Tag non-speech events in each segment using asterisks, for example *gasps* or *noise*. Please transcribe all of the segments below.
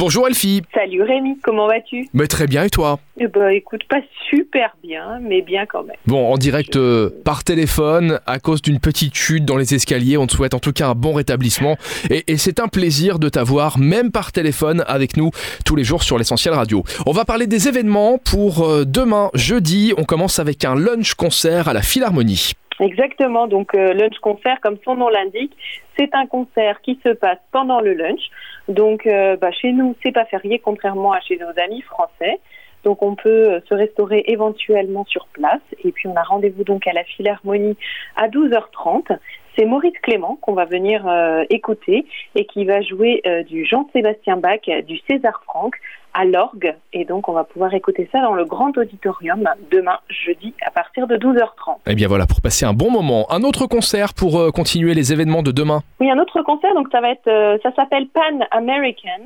Bonjour Elfie. Salut Rémi, comment vas-tu? Mais très bien et toi? Eh ben écoute, pas super bien, mais bien quand même. Bon, en direct euh, par téléphone, à cause d'une petite chute dans les escaliers, on te souhaite en tout cas un bon rétablissement. Et, et c'est un plaisir de t'avoir, même par téléphone, avec nous tous les jours sur l'essentiel radio. On va parler des événements pour euh, demain, jeudi. On commence avec un lunch concert à la Philharmonie. Exactement, donc euh, lunch concert, comme son nom l'indique, c'est un concert qui se passe pendant le lunch. Donc euh, bah, chez nous, c'est pas férié, contrairement à chez nos amis français. Donc on peut euh, se restaurer éventuellement sur place. Et puis on a rendez-vous donc à la Philharmonie à 12h30. C'est Maurice Clément qu'on va venir euh, écouter et qui va jouer euh, du Jean-Sébastien Bach, du César Franck à l'orgue. Et donc on va pouvoir écouter ça dans le grand auditorium demain jeudi à partir de 12h30. Eh bien voilà, pour passer un bon moment. Un autre concert pour euh, continuer les événements de demain? Oui, un autre concert, donc ça va être, ça s'appelle Pan American.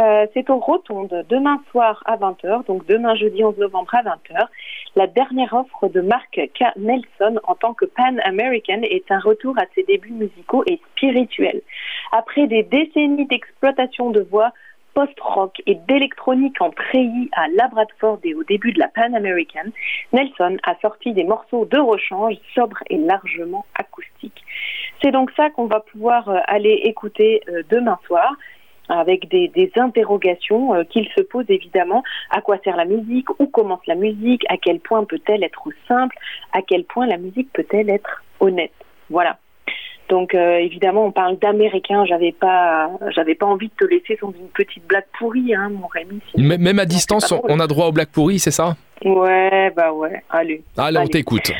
Euh, c'est au Rotonde demain soir à 20h, donc demain jeudi 11 novembre à 20h. La dernière offre de Mark K. Nelson en tant que Pan American est un retour à ses débuts musicaux et spirituels. Après des décennies d'exploitation de voix post-rock et d'électronique en treillis à Labradford et au début de la Pan American, Nelson a sorti des morceaux de rechange sobres et largement acoustiques. C'est donc ça qu'on va pouvoir euh, aller écouter euh, demain soir avec des, des interrogations euh, qu'il se pose évidemment. À quoi sert la musique Où commence la musique À quel point peut-elle être simple À quel point la musique peut-elle être honnête Voilà. Donc euh, évidemment, on parle d'américain. J'avais pas, j'avais pas envie de te laisser sans une petite blague pourrie, hein, mon Rémi. sinon- même à distance, on, on a droit au Black Pourri, c'est ça? Ouais, bah ouais. Allez. Allez, on t'écoute.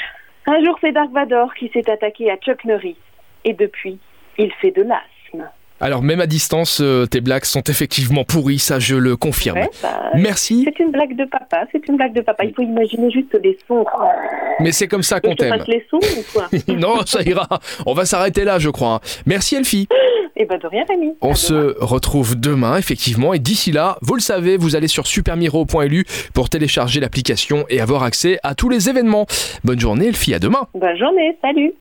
Un jour, c'est Dark Vador qui s'est attaqué à Chuck Norris, et depuis, il fait de l'asthme. Alors même à distance, euh, tes blagues sont effectivement pourries, ça je le confirme. Ouais, bah, Merci, c'est une blague de papa. C'est une blague de papa. Il faut imaginer juste les sons. mais c'est comme ça qu'on t'aime. les sons ou quoi *laughs* non, ça ira. On va s'arrêter là, je crois. Merci Elfie. *gasps* Eh ben de rien, Rémi. On À se retrouve demain, effectivement. Et d'ici là, vous le savez, vous allez sur supermiro.lu pour télécharger l'application et avoir accès à tous les événements. Bonne journée, Elfie. À demain. Bonne journée. Salut.